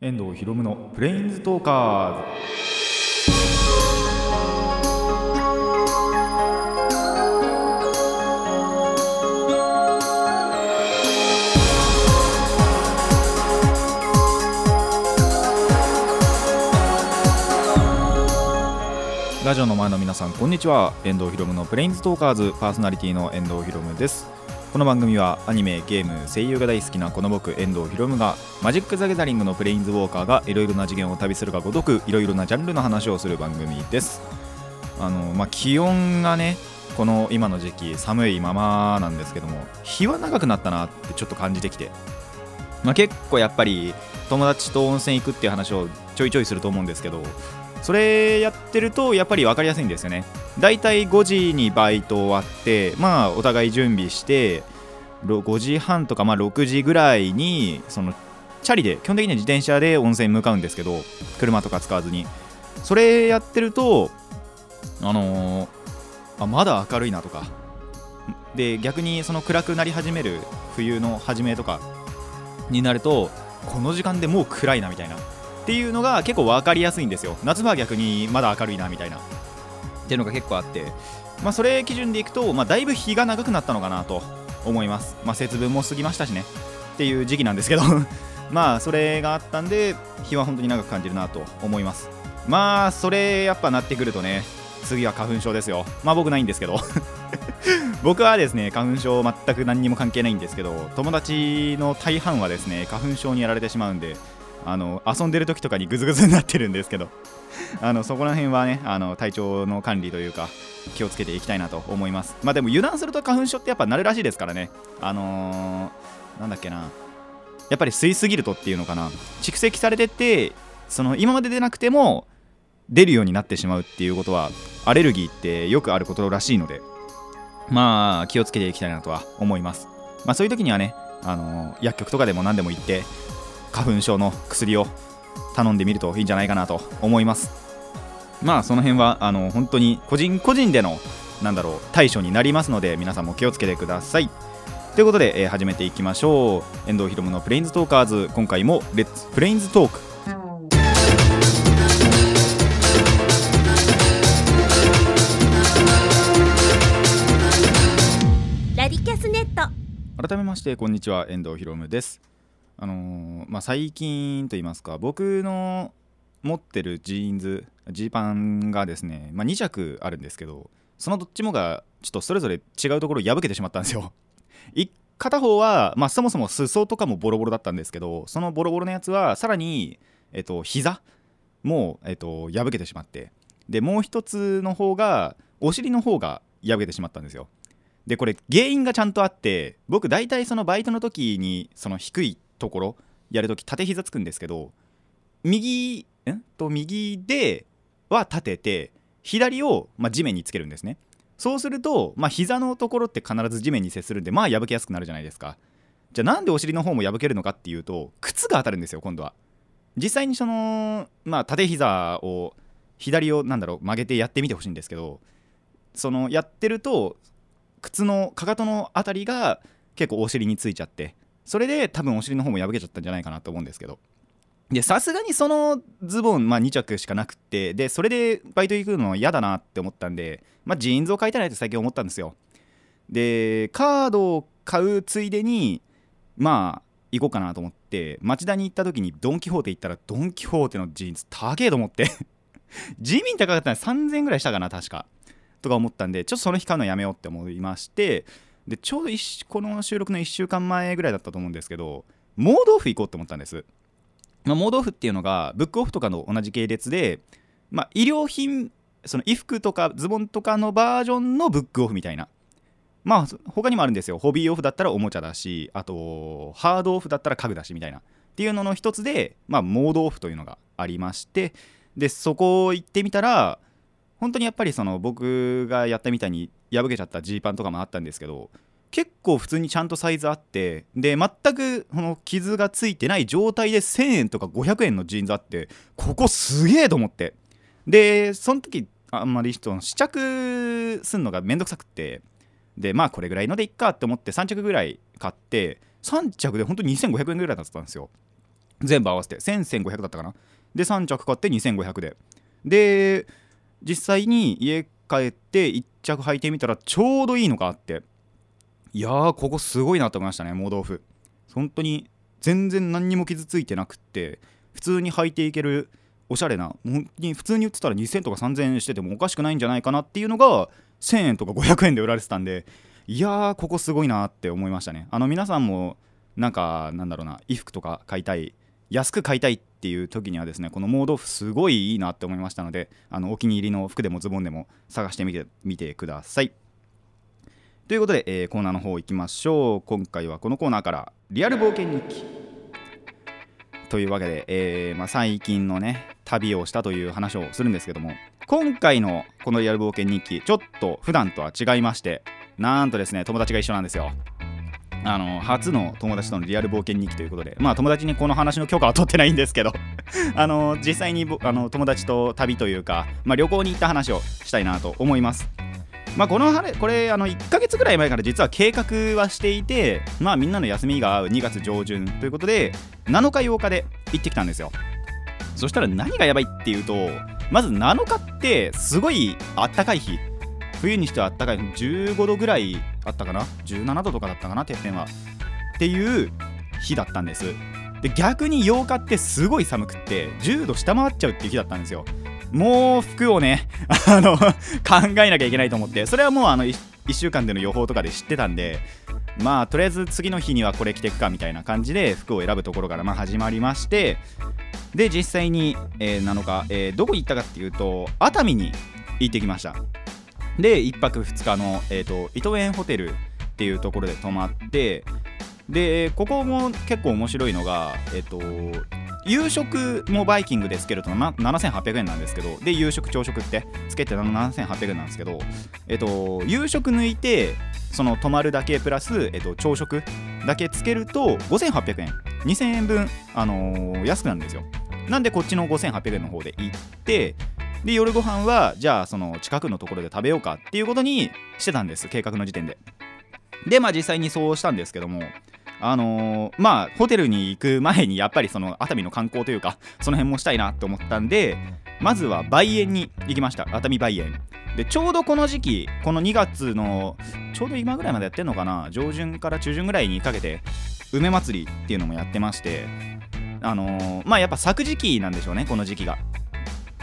遠藤博夢のプレインズトーカーズ。ラジオの前の皆さんこんにちは。遠藤博夢のプレインズトーカーズ。パーソナリティの遠藤博夢です。この番組はアニメゲーム声優が大好きなこの僕遠藤博夢がマジック・ザ・ギャザリングのプレインズウォーカーがいろいろな次元を旅するがごとくいろいろなジャンルの話をする番組です。あのまあ気温がねこの今の時期寒いままなんですけども日は長くなったなってちょっと感じてきてまあ、結構やっぱり友達と温泉行くっていう話をちょいちょいすると思うんですけどそれやってるとやっぱり分かりやすいんですよね。だいたい5時にバイト終わってまあお互い準備して5時半とかまあ6時ぐらいにそのチャリで基本的には自転車で温泉に向かうんですけど車とか使わずに。それやってるとあのーあまだ明るいなとか。で逆にその暗くなり始める冬の初めとかになるとこの時間でもう暗いなみたいな。っていうのが結構分かりやすいんですよ。夏場は逆にまだ明るいなみたいな。っていうのが結構あって。まあそれ基準でいくと、まあ、だいぶ日が長くなったのかなと思います。まあ節分も過ぎましたしね。っていう時期なんですけど。まあそれがあったんで日は本当に長く感じるなと思います。まあそれやっぱなってくるとね次は花粉症ですよ。まあ僕ないんですけど。僕はですね花粉症全く何にも関係ないんですけど友達の大半はですね花粉症にやられてしまうんであの遊んでる時とかにグズグズになってるんですけど。あのそこら辺はねあの体調の管理というか気をつけていきたいなと思います。まあでも油断すると花粉症ってやっぱなるらしいですからね。あのー、なんだっけな。やっぱり吸いすぎるとっていうのかな。蓄積されててその今まで出なくても出るようになってしまうっていうことはアレルギーってよくあることらしいので。まあ気をつけていきたいなとは思います。まあそういう時にはねあの薬局とかでも何でも行って花粉症の薬を頼んでみるといいんじゃないかなと思います。まあその辺はあの本当に個人個人でのなんだろう対処になりますので皆さんも気をつけてください。ということで、えー始めていきましょう。遠藤ひろむのプレインズトーカーズ今回もレッツプレインズトーク。ラディキャスネット。改めましてこんにちは遠藤ひろむですあのーまあ最近と言いますか僕の持ってるジーンズジーパンがですね、まあ、2着あるんですけどそのどっちもがちょっとそれぞれ違うところ破けてしまったんですよ。片方は、まあ、そもそも裾とかもボロボロだったんですけどそのボロボロのやつはさらに、えっと、膝も、えっと、破けてしまってでもう一つの方がお尻の方が破けてしまったんですよ。でこれ原因がちゃんとあって僕大体そのバイトの時にその低いところやるとき縦膝つくんですけど右んと右では立てて左を、まあ、地面につけるんですね。そうすると、まあ、膝のところって必ず地面に接するんでまあ破けやすくなるじゃないですか。じゃあなんでお尻の方も破けるのかっていうと靴が当たるんですよ今度は。実際にその、まあ、縦膝を左をなんだろう曲げてやってみてほしいんですけどそのやってると靴のかかとのあたりが結構お尻についちゃってそれで多分お尻の方も破けちゃったんじゃないかなと思うんですけど。でさすがにそのズボン、まあ、2着しかなくってでそれでバイト行くの嫌だなって思ったんで、まあ、ジーンズを買いたいなって最近思ったんですよ。でカードを買うついでにまあ行こうかなと思って町田に行った時にドン・キホーテ行ったらドン・キホーテのジーンズ高えと思って。地味に高かったら3000円ぐらいしたかな確か。とか思ったんでちょっとその日買うのやめようって思いましてでちょうど一この収録の1週間前ぐらいだったと思うんですけど盲豆腐行こうと思ったんです、まあ、盲豆腐っていうのがブックオフとかの同じ系列で、まあ、医療品その衣服とかズボンとかのバージョンのブックオフみたいな。まあ他にもあるんですよ。ホビーオフだったらおもちゃだしあとハードオフだったら家具だしみたいな。っていうのの一つでまあ盲豆腐というのがありましてでそこ行ってみたら本当にやっぱりその僕がやったみたいに破けちゃったジーパンとかもあったんですけど結構普通にちゃんとサイズあってで全くこの傷がついてない状態で1000円とか500円のジーンズあってここすげえと思って。でその時あんまりその試着すんのがめんどくさくってでまあこれぐらいのでいっかって思って3着ぐらい買って3着で本当に2500円ぐらいだったんですよ。全部合わせて。10001500だったかな。で3着買って2500で。で実際に家帰って1着履いてみたらちょうどいいのがあって。いやーここすごいなと思いましたね盲豆腐本当に全然何にも傷ついてなくって普通に履いていけるおしゃれな本当に普通に売ってたら2000とか3000円しててもおかしくないんじゃないかなっていうのが1000円とか500円で売られてたんでいやーここすごいなって思いましたね。あの皆さんもなんかなんだろうな衣服とか買いたい安く買いたいっていう時にはですねこの盲豆腐すごいいいなって思いましたのであのお気に入りの服でもズボンでも探してみてみてください。ということで、えーコーナーの方行きましょう。今回はこのコーナーからリアル冒険日記。というわけで、えーまあ、最近のね旅をしたという話をするんですけども今回のこのリアル冒険日記ちょっと普段とは違いましてなんとですね友達が一緒なんですよ。あの初の友達とのリアル冒険日記ということでまあ友達にこの話の許可は取ってないんですけど あの実際にあの友達と旅というか、まあ、旅行に行った話をしたいなと思います。まあ、この晴れこれあの1ヶ月ぐらい前から実は計画はしていてまあみんなの休みが合う2月上旬ということで7日8日で行ってきたんですよ。そしたら何がやばいっていうとまず7日ってすごいあったかい日。冬にしてはあったかい15度ぐらいあったかな？17度とかだったかな？てっぺんは。っていう日だったんです。で逆に8日ってすごい寒くって10度下回っちゃうっていう日だったんですよ。もう服をね あの考えなきゃいけないと思って。それはもうあの 1, 週間での予報とかで知ってたんでまあとりあえず次の日にはこれ着てくかみたいな感じで服を選ぶところからま始まりましてで実際に、えー7日、えーどこに行ったかっていうと熱海に行ってきました。で1泊2日の、えー、と伊藤園ホテルっていうところで泊まってでここも結構面白いのがえっ、と夕食もバイキングでつけると7800円なんですけどで夕食朝食ってつけて7800円なんですけどえっ、と夕食抜いてその泊まるだけプラス、えっと朝食だけつけると5800円。2000円分、あの安くなるんですよ。なんでこっちの5800円の方で行ってで夜ご飯はじゃあその近くのところで食べようかっていうことにしてたんです。計画の時点で。でまあ実際にそうしたんですけどもあのーまあホテルに行く前にやっぱりその熱海の観光というかその辺もしたいなと思ったんでまずは梅園に行きました。熱海梅園。でちょうどこの時期この2月のちょうど今ぐらいまでやってんのかな上旬から中旬ぐらいにかけて梅祭りっていうのもやってましてあのーまあやっぱ咲く時期なんでしょうねこの時期が。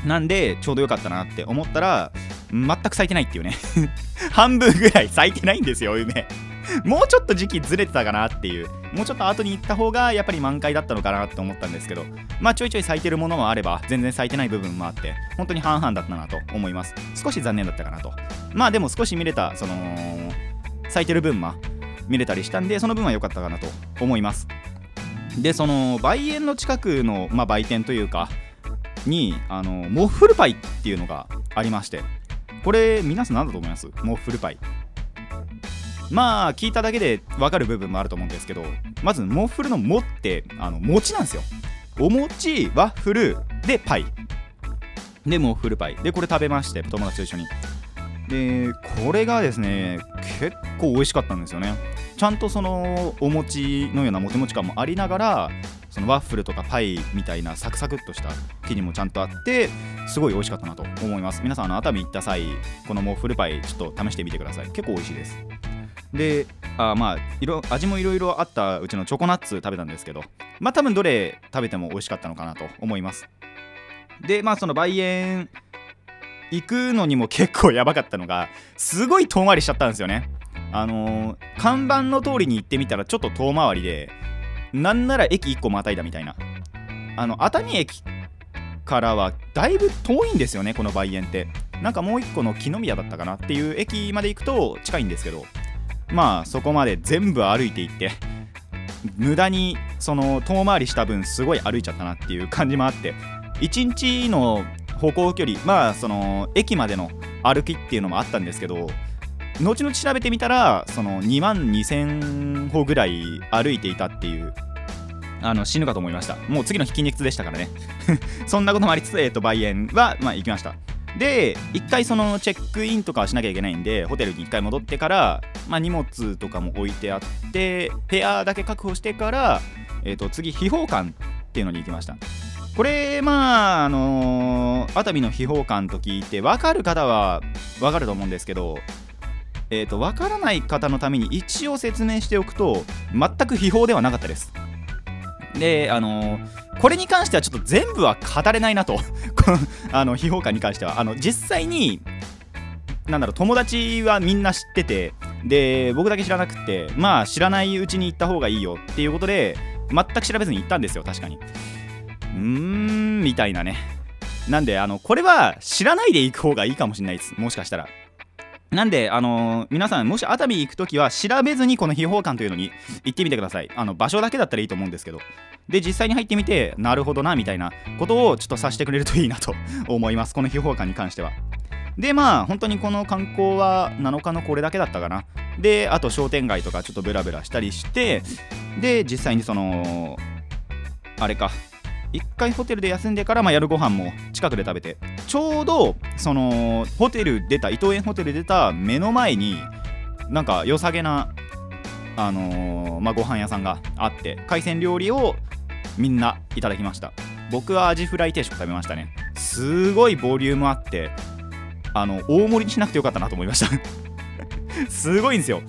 なんでちょうどよかったなって思ったら全く咲いてないっていうね。半分ぐらい咲いてないんですよ梅。もうちょっと時期ずれてたかなっていう。もうちょっと後に行った方がやっぱり満開だったのかなって思ったんですけど。まあちょいちょい咲いてるものもあれば全然咲いてない部分もあって本当に半々だったなと思います。少し残念だったかなと。まあでも少し見れたその咲いてる分は見れたりしたんでその分は良かったかなと思います。でその梅園の近くの、まあ、売店というかにあのモッフルパイっていうのがありましてこれ皆さん何だと思います？モッフルパイ。まあ聞いただけで分かる部分もあると思うんですけどまずモッフルの「も」ってあの餅なんですよ。お餅ワッフルでパイ。でモッフルパイ。でこれ食べまして友達と一緒に。でこれがですね結構美味しかったんですよね。ちゃんとそのお餅のようなもちもち感もありながらそのワッフルとかパイみたいなサクサクっとした生地もちゃんとあってすごい美味しかったなと思います。皆さんあの熱海行った際このモッフルパイちょっと試してみてください。結構美味しいです。であまあいろ味もいろいろあったうちのチョコナッツ食べたんですけどまあ多分どれ食べても美味しかったのかなと思います。でまあその梅園行くのにも結構やばかったのがすごい遠回りしちゃったんですよね。あのー看板の通りに行ってみたらちょっと遠回りでなんなら駅1個またいだみたいな。あの熱海駅からはだいぶ遠いんですよねこの梅園って。なんかもう1個の木の宮だったかなっていう駅まで行くと近いんですけど。まあそこまで全部歩いていって無駄にその遠回りした分すごい歩いちゃったなっていう感じもあって。1日の歩行距離まあその駅までの歩きっていうのもあったんですけど後々調べてみたらその2万2000歩ぐらい歩いていたっていうあの死ぬかと思いました。もう次の日筋肉痛でしたからね。そんなこともありつつ、えー、と梅園は、まあ、行きました。で1回そのチェックインとかはしなきゃいけないんでホテルに1回戻ってから、まあ、荷物とかも置いてあって部屋だけ確保してから、えー、と次秘宝館っっていうのに行きました。これまああのー熱海の秘宝館と聞いて分かる方は分かると思うんですけどえー、と分からない方のために一応説明しておくと全く秘宝ではなかったです。であのーこれに関してはちょっと全部は語れないなと。このあの秘宝館に関しては。あの実際になんだろう友達はみんな知っててで僕だけ知らなくてまあ知らないうちに行った方がいいよっていうことで全く調べずに行ったんですよ確かに。うーんみたいなね。なんであのこれは知らないで行く方がいいかもしれないです。もしかしたら。なんで、あのー皆さん、もし熱海行くときは、調べずにこの秘宝館というのに行ってみてください。あの場所だけだったらいいと思うんですけど。で、実際に入ってみて、なるほどな、みたいなことをちょっとさせてくれるといいなと 思います。この秘宝館に関しては。で、まあ、本当にこの観光は7日のこれだけだったかな。で、あと商店街とかちょっとブラブラしたりして、で、実際にその、あれか、一回ホテルで休んでから、まあ、夜ご飯も近くで食べてちょうどそのホテル出た伊藤園ホテル出た目の前になんか良さげなあのーまあ、ご飯屋さんがあって海鮮料理をみんないただきました。僕はアジフライ定食食べましたね。すごいボリュームあってあの大盛りにしなくてよかったなと思いました。すごいんですよ。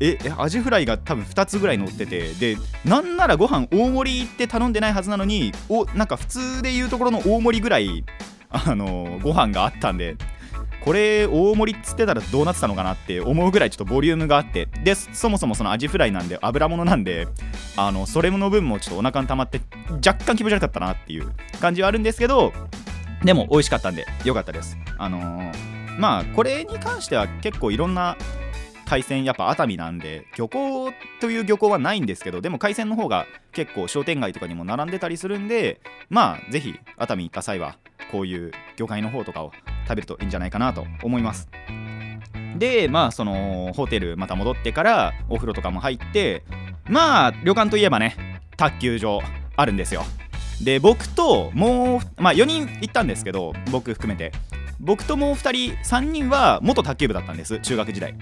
えアジフライが多分2つぐらい乗っててでなんならご飯大盛りって頼んでないはずなのにおなんか普通でいうところの大盛りぐらいあのご飯があったんでこれ大盛りっつってたらどうなってたのかなって思うぐらいちょっとボリュームがあってでそもそもそのアジフライなんで油物なんであのそれの分もちょっとお腹に溜まって若干気持ち悪かったなっていう感じはあるんですけどでも美味しかったんで良かったです。あのーまあこれに関しては結構いろんな海鮮やっぱ熱海なんで漁港という漁港はないんですけどでも海鮮の方が結構商店街とかにも並んでたりするんでまあぜひ熱海行った際はこういう魚介の方とかを食べるといいんじゃないかなと思います。でまあそのホテルまた戻ってからお風呂とかも入ってまあ旅館といえばね卓球場あるんですよ。で僕ともうまあ4人行ったんですけど僕含めて。僕ともう2人3人は元卓球部だったんです中学時代。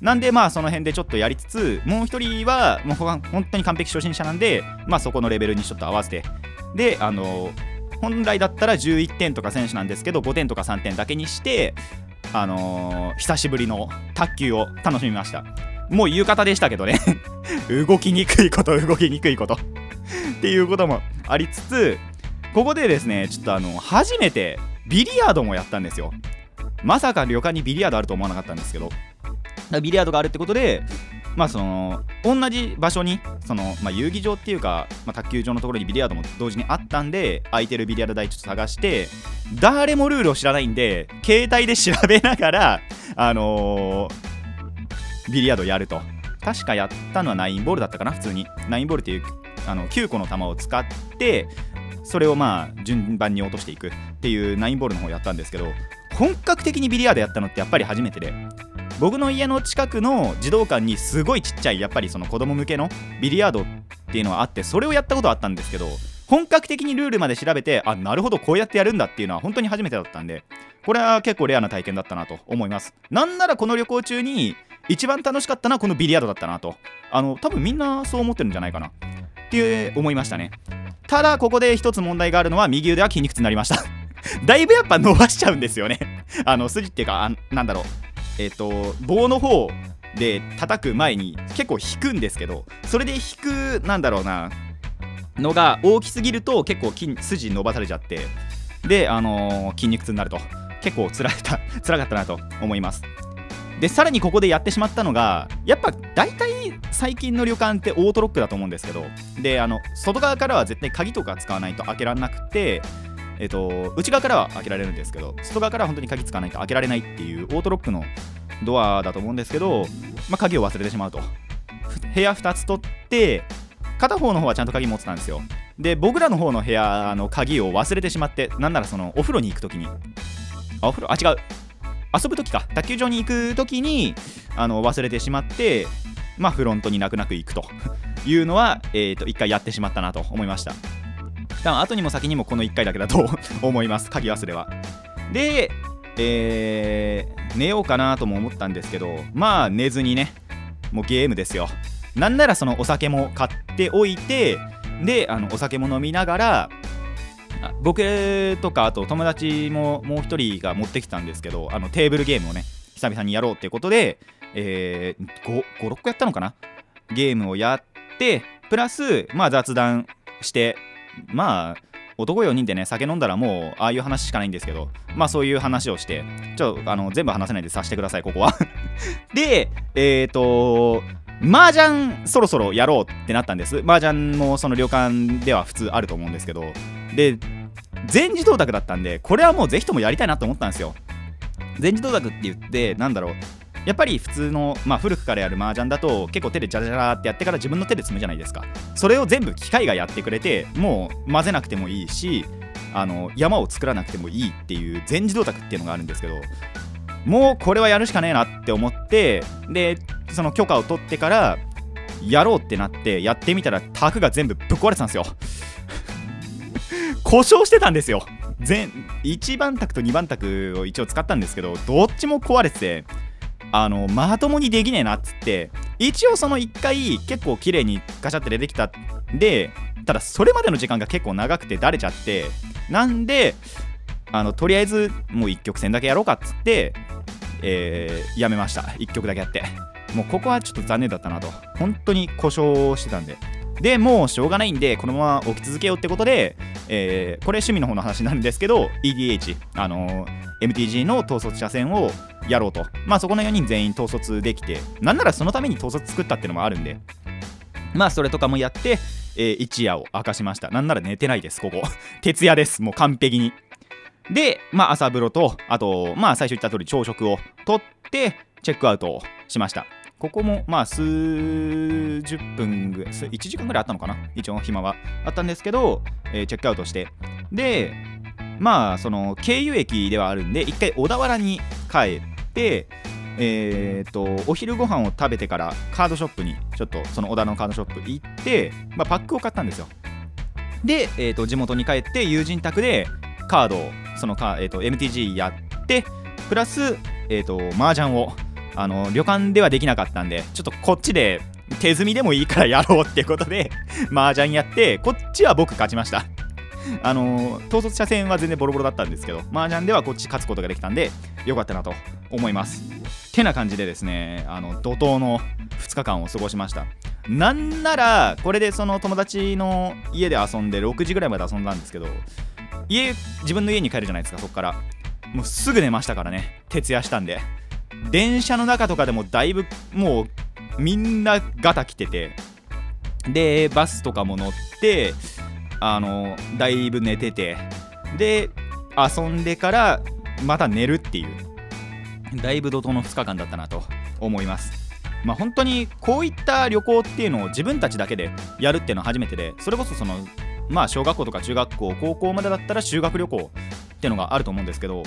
なんでまあその辺でちょっとやりつつもう1人はもう本当に完璧初心者なんでまあそこのレベルにちょっと合わせて。であの本来だったら11点とか選手なんですけど5点とか3点だけにしてあのー久しぶりの卓球を楽しみました。もう浴衣でしたけどね。動きにくいこと動きにくいこと。っていうこともありつつここでですねちょっとあの初めてビリヤードもやったんですよ。まさか旅館にビリヤードあると思わなかったんですけど。ビリヤードがあるってことでまあその同じ場所にその、まあ、遊技場っていうか、まあ、卓球場のところにビリヤードも同時にあったんで空いてるビリヤード台ちょっと探して誰もルールを知らないんで携帯で調べながらあのービリヤードやると。確かやったのはナインボールだったかな普通に。ナインボールっていうあの9個の球を使ってそれをまあ順番に落としていくっていうナインボールの方やったんですけど本格的にビリヤードやったのってやっぱり初めてで。僕の家の近くの児童館にすごいちっちゃいやっぱりその子供向けのビリヤードっていうのはあってそれをやったことはあったんですけど本格的にルールまで調べてあなるほどこうやってやるんだっていうのは本当に初めてだったんでこれは結構レアな体験だったなと思います。なんならこの旅行中に一番楽しかったのはこのビリヤードだったなと。あの多分みんなそう思ってるんじゃないかな。って思いましたね。ただここで一つ問題があるのは右腕は筋肉痛になりました。だいぶやっぱ伸ばしちゃうんですよね。あの筋っていうかあなんだろう。えっ、と棒の方で叩く前に結構引くんですけどそれで引くなんだろうなのが大きすぎると結構筋筋伸ばされちゃってであのー筋肉痛になると結構つら辛 かったなと思います。でさらにここでやってしまったのがやっぱ大体最近の旅館ってオートロックだと思うんですけどであの外側からは絶対鍵とか使わないと開けられなくてえっと、内側からは開けられるんですけど外側からは本当に鍵使わないと開けられないっていうオートロックのドアだと思うんですけど、まあ、鍵を忘れてしまうと。部屋2つ取って片方の方はちゃんと鍵持ってたんですよ。で僕らの方の部屋の鍵を忘れてしまってなんならそのお風呂に行く時に。あお風呂？あ違う。遊ぶ時か。卓球場に行く時にあの忘れてしまってまあフロントに泣く泣く行くというのは、えー、と一回やってしまったなと思いました。多分後にも先にもこの1回だけだと 思います。鍵忘れは。で、えー寝ようかなとも思ったんですけどまあ寝ずにねもうゲームですよ。なんならそのお酒も買っておいてであのお酒も飲みながら僕とかあと友達ももう一人が持ってきたんですけどあのテーブルゲームをね久々にやろうっていうことで、えー、56個やったのかな？ゲームをやってプラスまあ雑談してまあ男4人でね酒飲んだらもうああいう話しかないんですけどまあそういう話をしてちょっとあの全部話せないでさせてくださいここは。でえっ、ー、と麻雀そろそろやろうってなったんです。麻雀もその旅館では普通あると思うんですけど。で全自動卓だったんでこれはもうぜひともやりたいなと思ったんですよ。全自動卓って言ってなんだろうやっぱり普通の、まあ、古くからやる麻雀だと結構手でジャジャラってやってから自分の手で積むじゃないですか。それを全部機械がやってくれてもう混ぜなくてもいいしあの山を作らなくてもいいっていう全自動卓っていうのがあるんですけどもうこれはやるしかねえなって思ってでその許可を取ってからやろうってなってやってみたら卓が全部ぶっ壊れてたんですよ。故障してたんですよ。全1番卓と2番卓を一応使ったんですけどどっちも壊れててあのまともにできねえなっつって一応その1回結構綺麗にガチャって出てきたでただそれまでの時間が結構長くてだれちゃってなんであのとりあえずもう1曲戦だけやろうかっつって、えー、やめました。1曲だけやって。もうここはちょっと残念だったなと。本当に故障してたんで。でもうしょうがないんでこのまま置き続けようってことで、えー、これ趣味の方の話なんですけど EDH あのー MTG の統率車線をやろうと。まあそこの4人全員統率できてなんならそのために統率作ったっていうのもあるんで。まあそれとかもやって、えー、一夜を明かしました。なんなら寝てないですここ。徹夜ですもう完璧に。でまあ朝風呂とあとまあ最初言った通り朝食をとってチェックアウトをしました。ここもまあ数十分ぐらい1時間ぐらいあったのかな？一応暇は。あったんですけど、えー、チェックアウトして。でまあその経由駅ではあるんで一回小田原に帰ってえーと、お昼ご飯を食べてからカードショップにちょっとその小田のカードショップ行って、まあ、パックを買ったんですよ。で、えーと、地元に帰って友人宅でカードをそのか、えーと、MTG やってプラス、えー、と麻雀をあの旅館ではできなかったんでちょっとこっちで手積みでもいいからやろうってことで 麻雀やってこっちは僕勝ちました。あの統率車線は全然ボロボロだったんですけど麻雀ではこっち勝つことができたんでよかったなと思います。てな感じでですねあの怒涛の2日間を過ごしました。なんならこれでその友達の家で遊んで6時ぐらいまで遊んだんですけど家自分の家に帰るじゃないですかそっから。もうすぐ寝ましたからね徹夜したんで。電車の中とかでもだいぶもうみんなガタ来ててでバスとかも乗ってあのだいぶ寝ててで遊んでからまた寝るっていうだいぶ怒涛の2日間だったなと思います。まあ本当にこういった旅行っていうのを自分たちだけでやるっていうのは初めてでそれこそそのまあ小学校とか中学校高校までだったら修学旅行っていうのがあると思うんですけど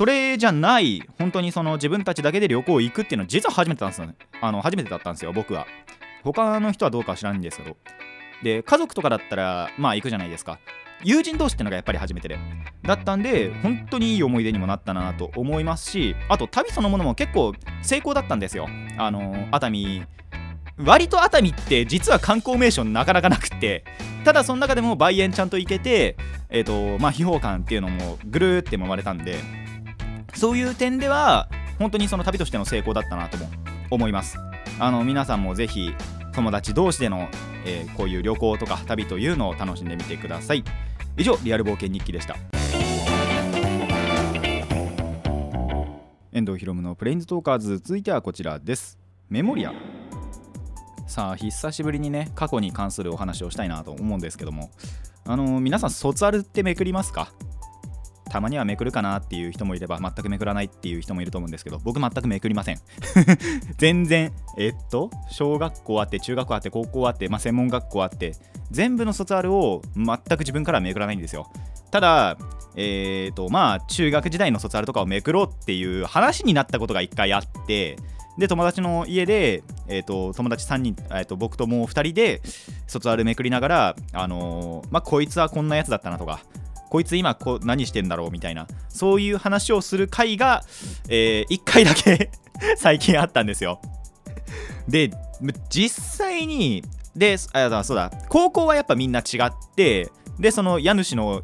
それじゃない本当にその自分たちだけで旅行行くっていうのは実は初めてなんですよね。あの初めてだったんですよ僕は。他の人はどうかは知らないんですけど。で家族とかだったらまあ行くじゃないですか。友人同士ってのがやっぱり初めてで。だったんで本当にいい思い出にもなったなと思いますしあと旅そのものも結構成功だったんですよ。あの熱海。割と熱海って実は観光名所なかなかなくって。ただその中でも梅園ちゃんと行けてえっ、ー、とまあ秘宝館っていうのもぐるーって回れたんで。そういう点では本当にその旅としての成功だったなとも思います。あの皆さんもぜひ友達同士でのえー、こういう旅行とか旅というのを楽しんでみてください。以上リアル冒険日記でした。遠藤ひろむのプレインズトーカーズ続いてはこちらです。メモリア。さあ久しぶりにね過去に関するお話をしたいなと思うんですけども。あのー、皆さん卒アルってめくりますか？たまにはめくるかなっていう人もいれば全くめくらないっていう人もいると思うんですけど僕全くめくりません。全然えっと小学校あって中学校あって高校あって、まあ、専門学校あって全部の卒アルを全く自分からめくらないんですよ。ただえっ、ー、とまあ中学時代の卒アルとかをめくろうっていう話になったことが1回あってで友達の家で、えーと、友達3人、えーと、僕ともう2人で卒アルめくりながら、あのー、まあ、こいつはこんなやつだったなとかこいつ今こう何してんだろうみたいなそういう話をする回が、えー、1回だけ 最近あったんですよ。で実際にであそうだ。高校はやっぱみんな違ってでその家主の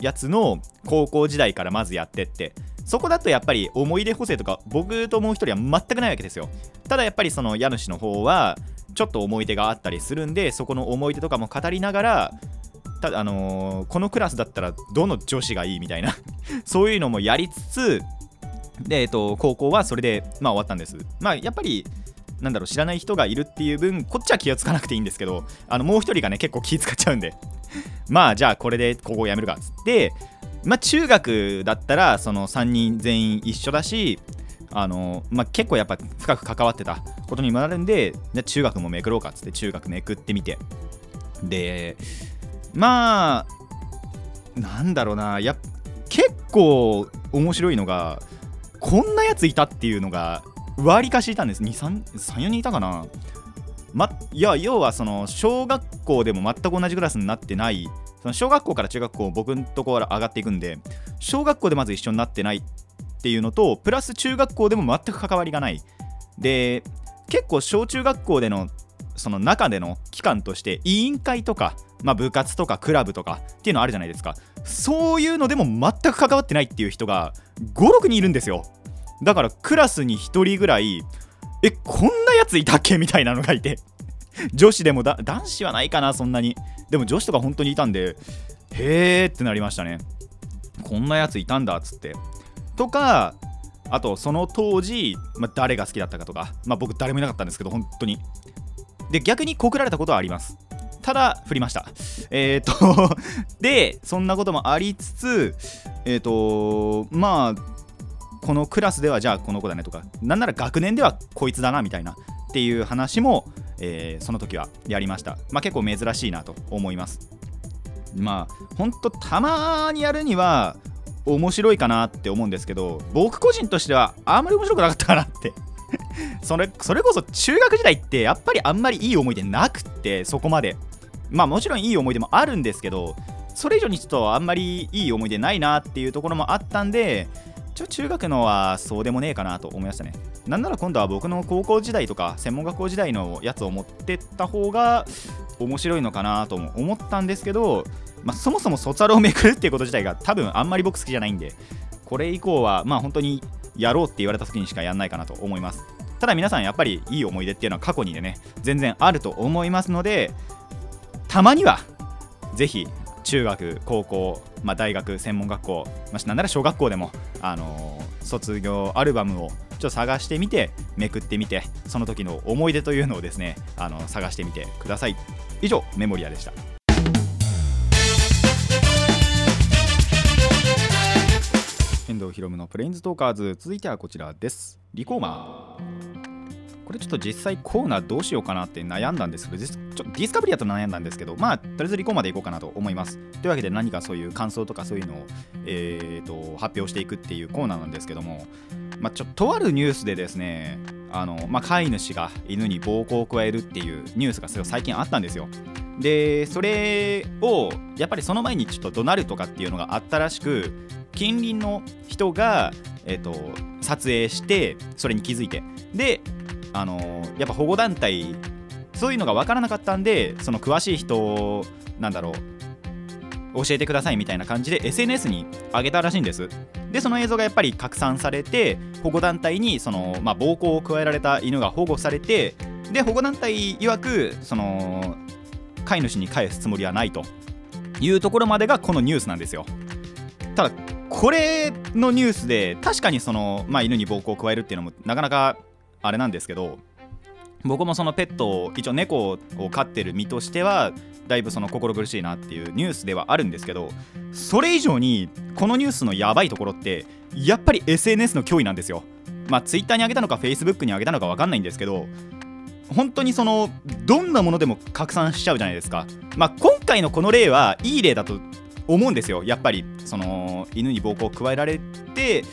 やつの高校時代からまずやってってそこだとやっぱり思い出補正とか僕ともう一人は全くないわけですよ。ただやっぱりその家主の方はちょっと思い出があったりするんでそこの思い出とかも語りながらたあのー、このクラスだったらどの女子がいいみたいな。そういうのもやりつつで、えっと、高校はそれで、まあ、終わったんです。まあやっぱりなんだろう知らない人がいるっていう分こっちは気をつかなくていいんですけどあのもう一人がね結構気使っちゃうんで。まあじゃあこれで高校辞めるかっつってまあ中学だったらその3人全員一緒だしあのまあ、結構やっぱ深く関わってたことにもなるんでじゃ中学もめくろうかっつって中学めくってみて。でまあなんだろうな。や結構面白いのがこんなやついたっていうのが割りかしいたんです。234人いたかな。ま、いや要はその小学校でも全く同じクラスになってないその小学校から中学校僕のところ上がっていくんで小学校でまず一緒になってないっていうのとプラス中学校でも全く関わりがない。で結構小中学校でのその中での期間として委員会とか、まあ、部活とかクラブとかっていうのあるじゃないですか。そういうのでも全く関わってないっていう人が56人いるんですよ。だからクラスに1人ぐらいえこんなやついたっけみたいなのがいて。女子でも男子はないかなそんなに。でも女子とか本当にいたんでへーってなりましたね。こんなやついたんだっつって。とかあとその当時、まあ、誰が好きだったかとか、まあ、僕誰もいなかったんですけど本当に。で逆に告られたことはあります。ただ振りました。えっ、と でそんなこともありつつえっ、とまあこのクラスではじゃあこの子だねとかなんなら学年ではこいつだなみたいなっていう話も、えー、その時はやりました。まあ結構珍しいなと思います。まあほんとたまにやるには面白いかなって思うんですけど僕個人としてはあんまり面白くなかったかなって。それそれこそ中学時代ってやっぱりあんまりいい思い出なくってそこまで。まあもちろんいい思い出もあるんですけどそれ以上にちょっとあんまりいい思い出ないなっていうところもあったんでちょ中学のはそうでもねえかなと思いましたね。なんなら今度は僕の高校時代とか専門学校時代のやつを持ってった方が面白いのかなとも思ったんですけど、まあ、そもそも卒アルをめくるっていうこと自体が多分あんまり僕好きじゃないんでこれ以降はまあ本当にやろうって言われた時にしかやんないかなと思います。ただ皆さんやっぱりいい思い出っていうのは過去にでね全然あると思いますのでたまにはぜひ中学高校、まあ、大学専門学校、まあ、なんなら小学校でも、あのー、卒業アルバムをちょっと探してみてめくってみてその時の思い出というのをですねあの探してみてください。以上メモリアでした。遠藤ひろむのプレインズトーカーズ続いてはこちらです。リコーマー。これちょっと実際コーナーどうしようかなって悩んだんですけど、ちょっとディスカブリだと悩んだんですけど、まあ、とりあえずリコーまでいこうかなと思います。というわけで何かそういう感想とかそういうのを、えーと、発表していくっていうコーナーなんですけども、まあ、ちょっとあるニュースでですね、あのまあ、飼い主が犬に暴行を加えるっていうニュースが最近あったんですよ。で、それをやっぱりその前にちょっと怒鳴るとかっていうのがあったらしく、近隣の人が、えーと撮影してそれに気づいてであのやっぱ保護団体そういうのが分からなかったんでその詳しい人なんだろう教えてくださいみたいな感じで SNS に上げたらしいんです。でその映像がやっぱり拡散されて保護団体にその、まあ、暴行を加えられた犬が保護されてで保護団体曰くその飼い主に返すつもりはないと。いうところまでがこのニュースなんですよ。ただこれのニュースで確かにその、まあ、犬に暴行を加えるっていうのもなかなかあれなんですけど僕もそのペットを一応猫を飼ってる身としてはだいぶその心苦しいなっていうニュースではあるんですけどそれ以上にこのニュースのやばいところってやっぱり SNS の脅威なんですよ。まあ Twitter に上げたのか Facebook に上げたのか分かんないんですけど本当にそのどんなものでも拡散しちゃうじゃないですか。まあ今回のこの例はいい例だと思うんですよ。やっぱりその犬に暴行を加えられて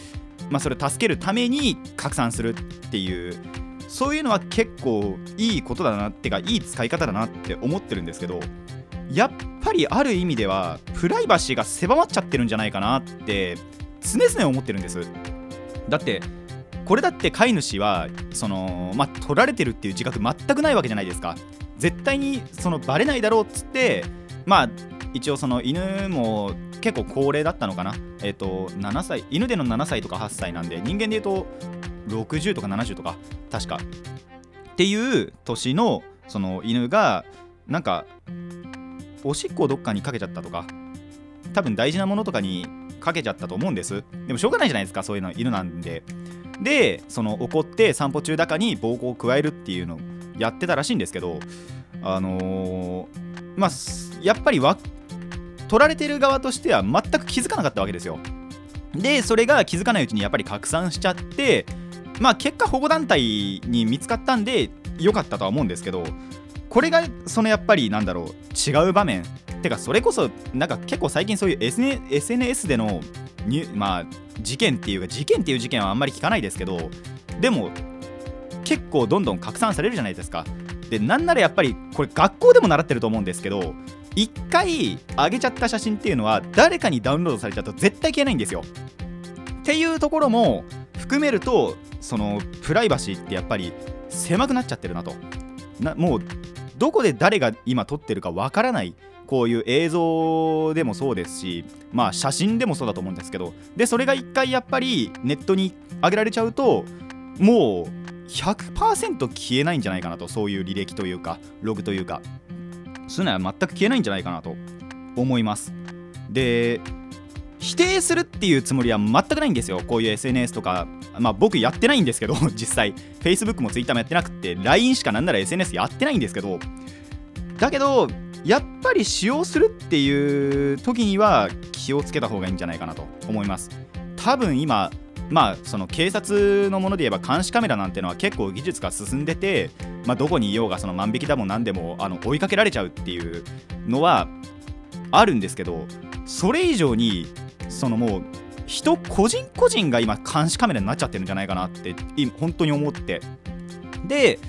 まあ、それを助けるために拡散するっていうそういうのは結構いいことだなってかいい使い方だなって思ってるんですけどやっぱりある意味ではプライバシーが狭まっちゃってるんじゃないかなって常々思ってるんです。だってこれだって飼い主はそのまあ取られてるっていう自覚全くないわけじゃないですか。絶対にそのバレないだろうっつってまあ一応その犬も結構高齢だったのかな？えっ、と7歳犬での7歳とか8歳なんで人間で言うと60とか70とか確か。っていう年のその犬がなんかおしっこをどっかにかけちゃったとか多分大事なものとかにかけちゃったと思うんです。でもしょうがないじゃないですかそういうの犬なんで。でその怒って散歩中だかに暴行を加えるっていうのをやってたらしいんですけどあのーまあやっぱりわ取られてる側としては全く気づかなかったわけですよ。でそれが気づかないうちにやっぱり拡散しちゃってまあ結果保護団体に見つかったんで良かったとは思うんですけどこれがそのやっぱりなんだろう違う場面。てかそれこそなんか結構最近そういう SNS でのにまあ事件っていうか事件っていう事件はあんまり聞かないですけどでも結構どんどん拡散されるじゃないですか。でなんならやっぱりこれ学校でも習ってると思うんですけど一回上げちゃった写真っていうのは誰かにダウンロードされちゃうと絶対消えないんですよ。っていうところも含めるとそのプライバシーってやっぱり狭くなっちゃってるなと。なもうどこで誰が今撮ってるかわからないこういう映像でもそうですしまあ写真でもそうだと思うんですけどでそれが一回やっぱりネットに上げられちゃうともう100%消えないんじゃないかなとそういう履歴というかログというかそういうのは全く消えないんじゃないかなと思います。で否定するっていうつもりは全くないんですよ。こういう SNS とかまあ僕やってないんですけど 実際。Facebook も Twitter もやってなくて LINE しかなんなら SNS やってないんですけどだけどやっぱり使用するっていう時には気をつけた方がいいんじゃないかなと思います。多分今まあその警察のもので言えば監視カメラなんてのは結構技術が進んでて、まあ、どこにいようがその万引きだもん何でもあの追いかけられちゃうっていうのはあるんですけどそれ以上にそのもう人個人個人が今監視カメラになっちゃってるんじゃないかなって本当に思って。で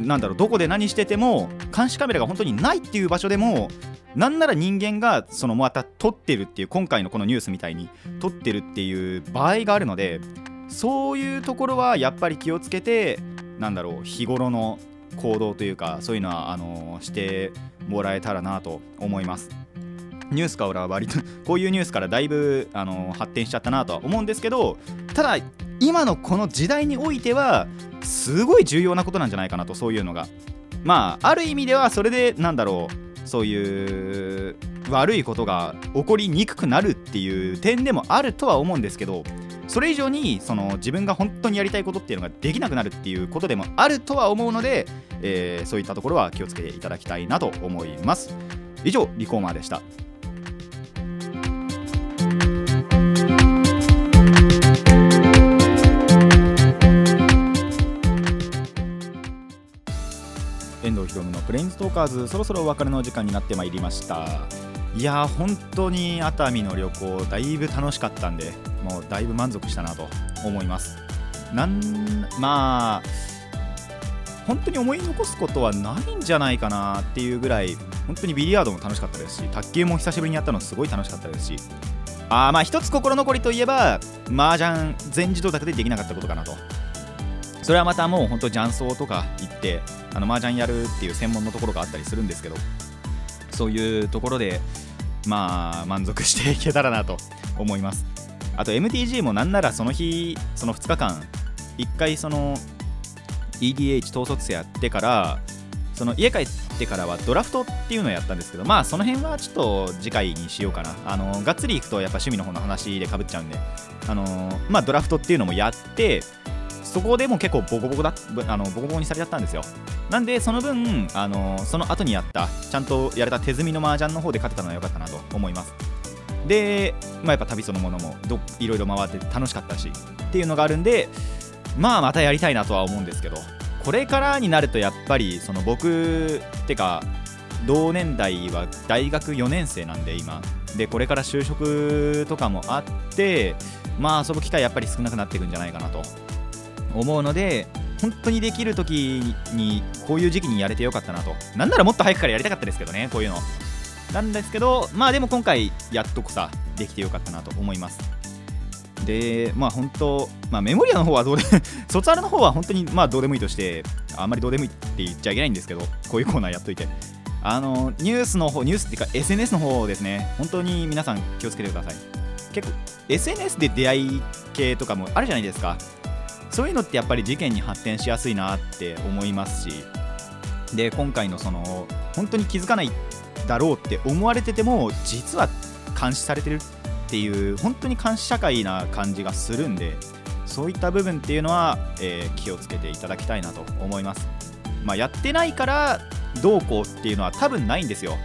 なんだろうどこで何してても監視カメラが本当にないっていう場所でもなんなら人間がそのまた撮ってるっていう今回のこのニュースみたいに撮ってるっていう場合があるのでそういうところはやっぱり気をつけてなんだろう日頃の行動というかそういうのはあのしてもらえたらなと思います。ニュースから割と こういうニュースからだいぶあの発展しちゃったなとは思うんですけどただ今のこの時代においてはすごい重要なことなんじゃないかなとそういうのが。まあある意味ではそれでなんだろうそういう悪いことが起こりにくくなるっていう点でもあるとは思うんですけどそれ以上にその自分が本当にやりたいことっていうのができなくなるっていうことでもあるとは思うので、えー、そういったところは気をつけていただきたいなと思います。以上リコーマーでした。遠藤ひろむのプレインストーカーズそろそろお別れの時間になってまいりました。いや本当に熱海の旅行だいぶ楽しかったんでもうだいぶ満足したなと思います。なんまあ本当に思い残すことはないんじゃないかなっていうぐらい本当にビリヤードも楽しかったですし卓球も久しぶりにやったのすごい楽しかったですし。あまあ一つ心残りといえば麻雀全自動だけでできなかったことかなと。それはまたもう本当雀荘とか行ってあの麻雀やるっていう専門のところがあったりするんですけどそういうところでまあ満足していけたらなと思います。あと MTG もなんならその日その2日間1回その EDH 統率やってからその家帰ってからはドラフトっていうのをやったんですけどまあその辺はちょっと次回にしようかな。あのがっつりいくとやっぱ趣味の方の話でかぶっちゃうんであのまあドラフトっていうのもやってそこでも結構ボコボコだあのボコボコにされちゃったんですよ。なんでその分あのその後にやったちゃんとやれた手積みの麻雀の方で勝てたのは良かったなと思います。で、まあ、やっぱ旅そのものもどいろいろ回って楽しかったしっていうのがあるんでまあまたやりたいなとは思うんですけどこれからになるとやっぱりその僕ってか同年代は大学4年生なんで今。でこれから就職とかもあってまあ遊ぶ機会やっぱり少なくなっていくんじゃないかなと。思うので本当にできる時にこういう時期にやれてよかったなと。なんならもっと早くからやりたかったですけどねこういうの。なんですけどまあでも今回やっとこさできてよかったなと思います。でまあ本当、まあ、メモリアの方はどうで 卒アルの方は本当にまあどうでもいいとしてあんまりどうでもいいって言っちゃいけないんですけどこういうコーナーやっといて。あのニュースの方ニュースっていうか SNS の方ですね。本当に皆さん気をつけてください。結構 SNS で出会い系とかもあるじゃないですか。そういうのってやっぱり事件に発展しやすいなって思いますしで今回のその本当に気づかないだろうって思われてても実は監視されてるっていう本当に監視社会な感じがするんでそういった部分っていうのは、えー気をつけていただきたいなと思います、まあ、やってないからどうこうっていうのは多分ないんですよ。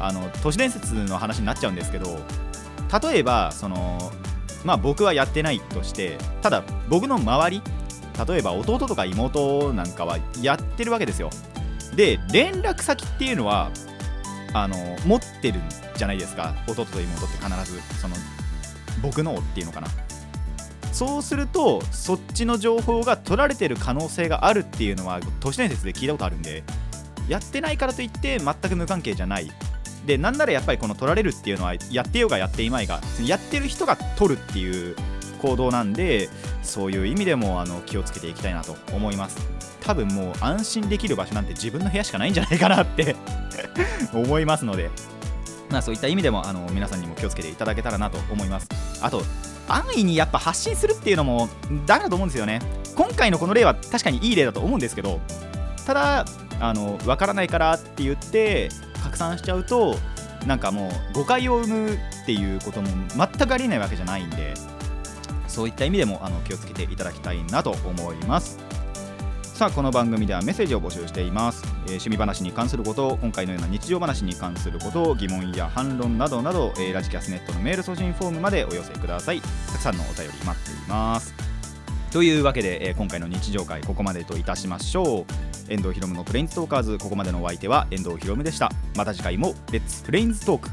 あの都市伝説の話になっちゃうんですけど例えばそのまあ僕はやってないとしてただ僕の周り例えば弟とか妹なんかはやってるわけですよ。で連絡先っていうのはあの持ってるんじゃないですか。弟と妹って必ずその僕のっていうのかな。そうするとそっちの情報が取られてる可能性があるっていうのは都市伝説で聞いたことあるんでやってないからといって全く無関係じゃない。でなんならやっぱりこの取られるっていうのはやってようがやっていまいがやってる人が取るっていう行動なんでそういう意味でもあの気をつけていきたいなと思います。多分もう安心できる場所なんて自分の部屋しかないんじゃないかなって 思いますのでまあそういった意味でもあの皆さんにも気をつけていただけたらなと思います。あと安易にやっぱ発信するっていうのもダメだと思うんですよね。今回のこの例は確かにいい例だと思うんですけどただあの分からないからって言って拡散しちゃうとなんかもう誤解を生むっていうことも全くありえないわけじゃないんでそういった意味でもあの気をつけていただきたいなと思います。さあこの番組ではメッセージを募集しています、えー趣味話に関すること今回のような日常話に関すること疑問や反論などなど、えーラジキャスネットのメール送信フォームまでお寄せください。たくさんのお便り待っています。というわけで、えー今回の日常会ここまでといたしましょう。遠藤ひろむのプレインズトーカーズ。ここまでのお相手は遠藤ひろむでした。また次回もレッツプレインズトーク。